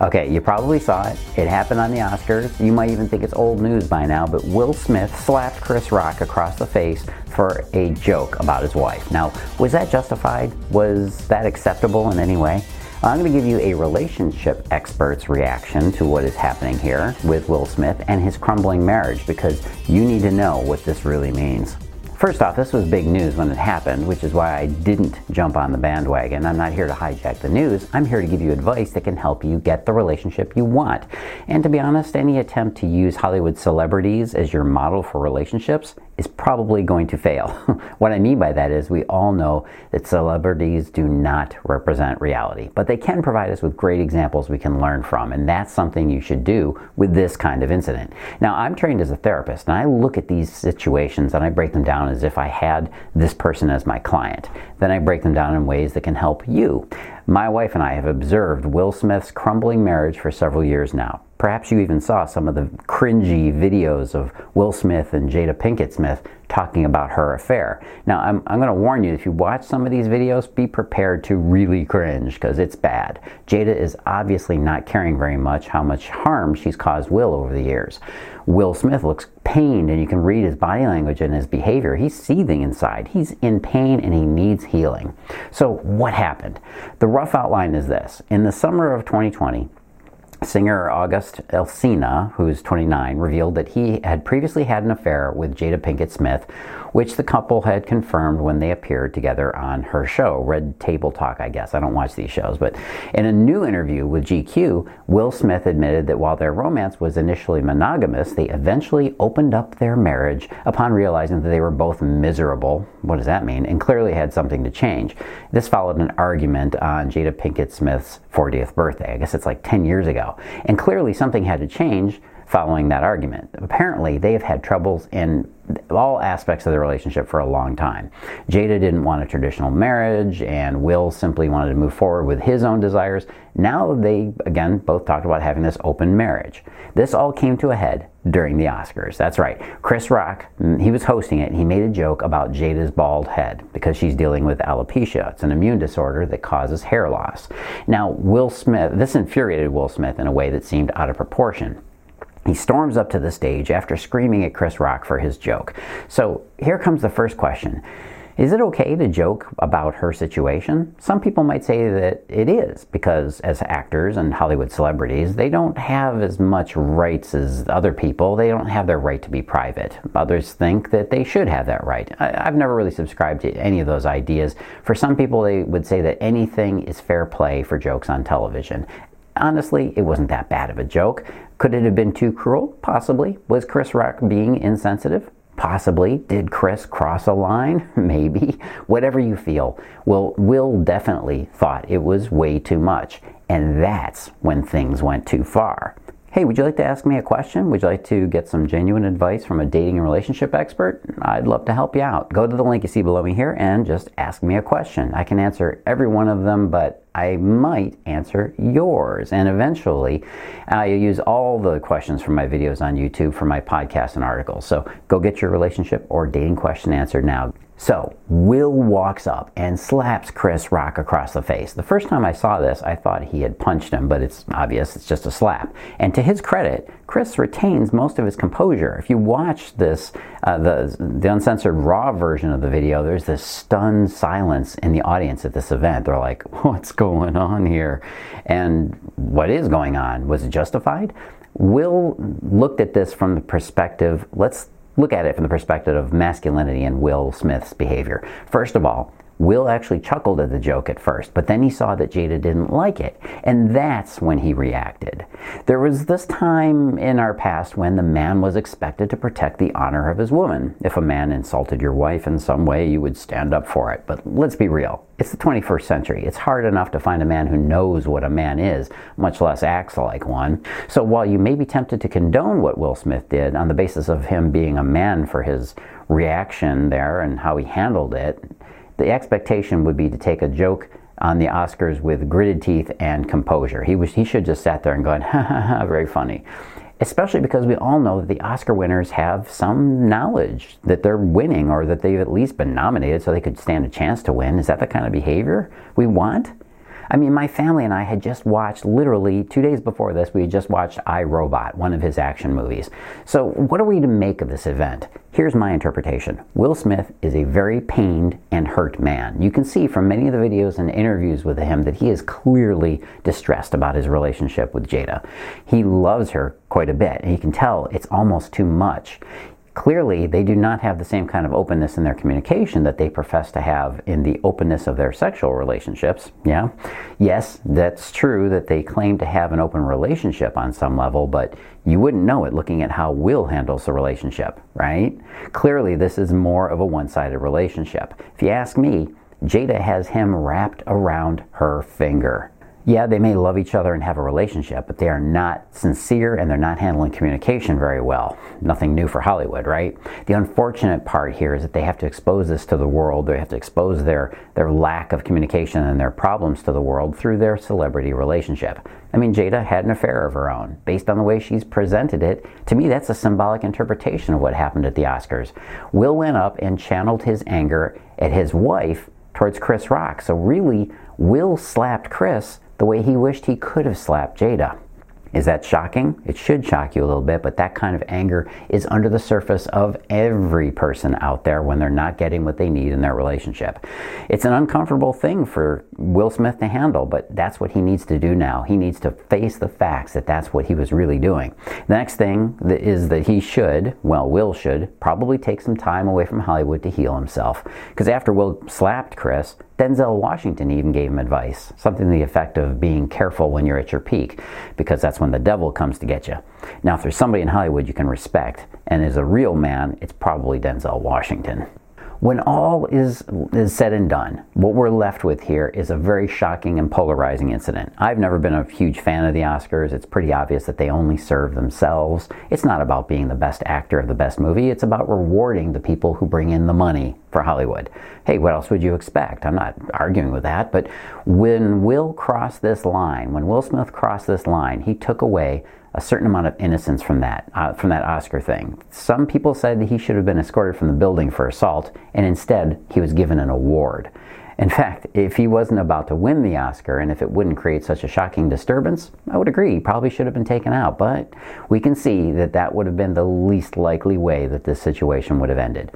Okay, you probably saw it. It happened on the Oscars. You might even think it's old news by now, but Will Smith slapped Chris Rock across the face for a joke about his wife. Now, was that justified? Was that acceptable in any way? I'm going to give you a relationship expert's reaction to what is happening here with Will Smith and his crumbling marriage because you need to know what this really means. First off, this was big news when it happened, which is why I didn't jump on the bandwagon. I'm not here to hijack the news. I'm here to give you advice that can help you get the relationship you want. And to be honest, any attempt to use Hollywood celebrities as your model for relationships is probably going to fail. what I mean by that is we all know that celebrities do not represent reality, but they can provide us with great examples we can learn from, and that's something you should do with this kind of incident. Now, I'm trained as a therapist, and I look at these situations and I break them down as if I had this person as my client. Then I break them down in ways that can help you. My wife and I have observed Will Smith's crumbling marriage for several years now. Perhaps you even saw some of the cringy videos of Will Smith and Jada Pinkett Smith talking about her affair. Now, I'm, I'm going to warn you if you watch some of these videos, be prepared to really cringe because it's bad. Jada is obviously not caring very much how much harm she's caused Will over the years. Will Smith looks pained, and you can read his body language and his behavior. He's seething inside. He's in pain and he needs healing. So, what happened? The rough outline is this In the summer of 2020, Singer August Alsina, who's 29, revealed that he had previously had an affair with Jada Pinkett Smith, which the couple had confirmed when they appeared together on her show, Red Table Talk, I guess. I don't watch these shows, but in a new interview with GQ, Will Smith admitted that while their romance was initially monogamous, they eventually opened up their marriage upon realizing that they were both miserable. What does that mean? And clearly had something to change. This followed an argument on Jada Pinkett Smith's 40th birthday. I guess it's like 10 years ago. And clearly something had to change following that argument. Apparently, they have had troubles in all aspects of the relationship for a long time. Jada didn't want a traditional marriage, and Will simply wanted to move forward with his own desires. Now they, again, both talked about having this open marriage. This all came to a head during the Oscars. That's right. Chris Rock, mm, he was hosting it, he made a joke about Jada's bald head because she's dealing with alopecia. It's an immune disorder that causes hair loss. Now, Will Smith, this infuriated Will Smith in a way that seemed out of proportion. He storms up to the stage after screaming at Chris Rock for his joke. So here comes the first question. Is it okay to joke about her situation? Some people might say that it is because, as actors and Hollywood celebrities, they don't have as much rights as other people. They don't have their right to be private. Others think that they should have that right. I, have never really subscribed to any of those ideas. For some people, they would say that anything is fair play for jokes on television. Honestly, it wasn't that bad of a joke. Could it have been too cruel? Possibly. Was Chris Rock being insensitive? Possibly. Did Chris cross a line? Maybe. Whatever you feel. Well, Will definitely thought it was way too much. And that's when things went too far. Hey, would you like to ask me a question? Would you like to get some genuine advice from a dating and relationship expert? I'd love to help you out. Go to the link you see below me here and just ask me a question. I can answer every one of them, but I might answer yours. And eventually, I use all the questions from my videos on YouTube for my podcasts and articles. So go get your relationship or dating question answered now. So, Will walks up and slaps Chris Rock across the face. The first time I saw this, I thought he had punched him, but it's obvious it's just a slap. And to his credit, Chris retains most of his composure. If you watch this, uh, the, the uncensored raw version of the video, there's this stunned silence in the audience at this event. They're like, what's going on here? And what is going on? Was it justified? Will looked at this from the perspective, let's look at it from the perspective of masculinity and Will Smith's behavior. First of all, Will actually chuckled at the joke at first, but then he saw that Jada didn't like it, and that's when he reacted. There was this time in our past when the man was expected to protect the honor of his woman. If a man insulted your wife in some way, you would stand up for it. But let's be real. It's the 21st century. It's hard enough to find a man who knows what a man is, much less acts like one. So while you may be tempted to condone what Will Smith did on the basis of him being a man for his reaction there and how he handled it, the expectation would be to take a joke on the Oscars with gritted teeth and composure. He was he should just sat there and gone, ha ha ha, very funny. Especially because we all know that the Oscar winners have some knowledge that they're winning or that they've at least been nominated so they could stand a chance to win. Is that the kind of behavior we want? I mean, my family and I had just watched, literally two days before this, we had just watched I Robot, one of his action movies. So, what are we to make of this event? Here's my interpretation Will Smith is a very pained and hurt man. You can see from many of the videos and interviews with him that he is clearly distressed about his relationship with Jada. He loves her quite a bit, and you can tell it's almost too much clearly they do not have the same kind of openness in their communication that they profess to have in the openness of their sexual relationships. Yeah. Yes, that's true that they claim to have an open relationship on some level, but you wouldn't know it looking at how Will handles the relationship, right? Clearly, this is more of a one sided relationship. If you ask me, Jada has him wrapped around her finger yeah, they may love each other and have a relationship, but they are not sincere and they're not handling communication very well. Nothing new for Hollywood, right? The unfortunate part here is that they have to expose this to the world. They have to expose their, their lack of communication and their problems to the world through their celebrity relationship. I mean, Jada had an affair of her own. Based on the way she's presented it, to me, that's a symbolic interpretation of what happened at the Oscars. Will went up and channeled his anger at his wife towards Chris Rock. So, really, Will slapped Chris the way he wished he could have slapped Jada. Is that shocking? It should shock you a little bit, but that kind of anger is under the surface of every person out there when they're not getting what they need in their relationship. It's an uncomfortable thing for Will Smith to handle, but that's what he needs to do now. He needs to face the facts that that's what he was really doing. The next thing is that he should, well, Will should, probably take some time away from Hollywood to heal himself. Because after Will slapped Chris, Denzel Washington even gave him advice, something to the effect of being careful when you're at your peak, because that's when the devil comes to get you. Now, if there's somebody in Hollywood you can respect and is a real man, it's probably Denzel Washington. When all is, is said and done, what we're left with here is a very shocking and polarizing incident. I've never been a huge fan of the Oscars. It's pretty obvious that they only serve themselves. It's not about being the best actor of the best movie, it's about rewarding the people who bring in the money for Hollywood. Hey, what else would you expect? I'm not arguing with that, but when Will crossed this line, when Will Smith crossed this line, he took away a certain amount of innocence from that uh, from that Oscar thing. Some people said that he should have been escorted from the building for assault, and instead he was given an award. In fact, if he wasn't about to win the Oscar and if it wouldn't create such a shocking disturbance, I would agree. He probably should have been taken out. But we can see that that would have been the least likely way that this situation would have ended.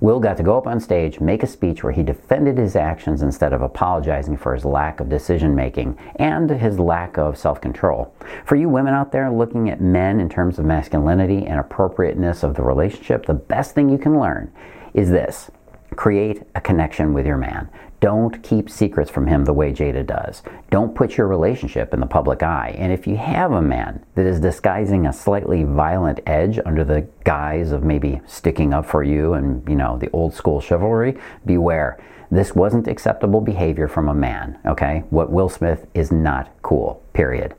Will got to go up on stage, make a speech where he defended his actions instead of apologizing for his lack of decision making and his lack of self control. For you women out there looking at men in terms of masculinity and appropriateness of the relationship, the best thing you can learn is this create a connection with your man. Don't keep secrets from him the way Jada does. Don't put your relationship in the public eye. And if you have a man that is disguising a slightly violent edge under the guise of maybe sticking up for you and, you know, the old school chivalry, beware. This wasn't acceptable behavior from a man, okay? What Will Smith is not cool, period.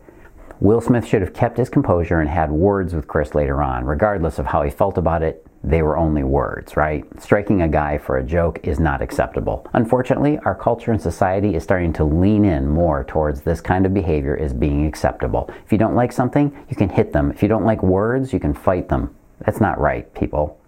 Will Smith should have kept his composure and had words with Chris later on, regardless of how he felt about it they were only words, right? Striking a guy for a joke is not acceptable. Unfortunately, our culture and society is starting to lean in more towards this kind of behavior as being acceptable. If you don't like something, you can hit them. If you don't like words, you can fight them. That's not right, people.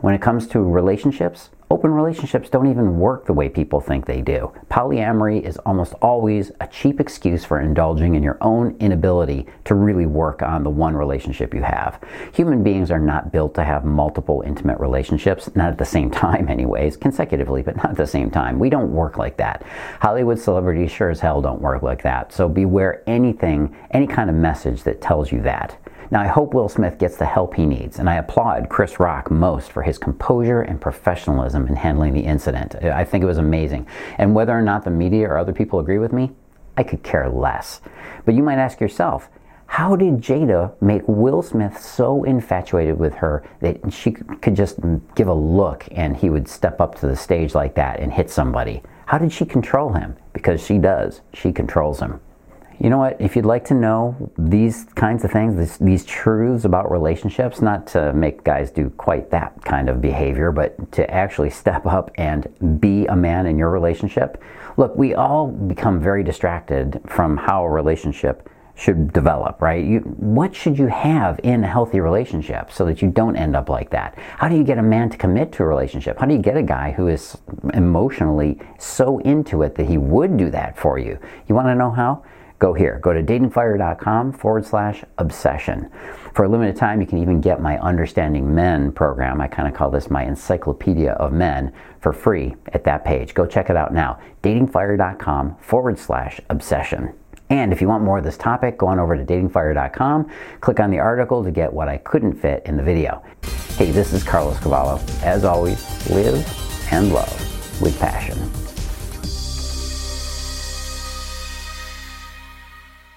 When it comes to relationships, Open relationships don't even work the way people think they do. Polyamory is almost always a cheap excuse for indulging in your own inability to really work on the one relationship you have. Human beings are not built to have multiple intimate relationships, not at the same time, anyways, consecutively, but not at the same time. We don't work like that. Hollywood celebrities sure as hell don't work like that. So beware anything, any kind of message that tells you that. Now, I hope Will Smith gets the help he needs, and I applaud Chris Rock most for his composure and professionalism in handling the incident. I think it was amazing. And whether or not the media or other people agree with me, I could care less. But you might ask yourself, how did Jada make Will Smith so infatuated with her that she could just give a look and he would step up to the stage like that and hit somebody? How did she control him? Because she does. She controls him. You know what? If you'd like to know these kinds of things, this, these truths about relationships, not to make guys do quite that kind of behavior, but to actually step up and be a man in your relationship. Look, we all become very distracted from how a relationship should develop, right? You, what should you have in a healthy relationship so that you don't end up like that? How do you get a man to commit to a relationship? How do you get a guy who is emotionally so into it that he would do that for you? You want to know how? Go here. Go to datingfire.com forward slash obsession. For a limited time, you can even get my Understanding Men program. I kind of call this my encyclopedia of men for free at that page. Go check it out now. datingfire.com forward slash obsession. And if you want more of this topic, go on over to datingfire.com, click on the article to get what I couldn't fit in the video. Hey, this is Carlos Cavallo. As always, live and love with passion.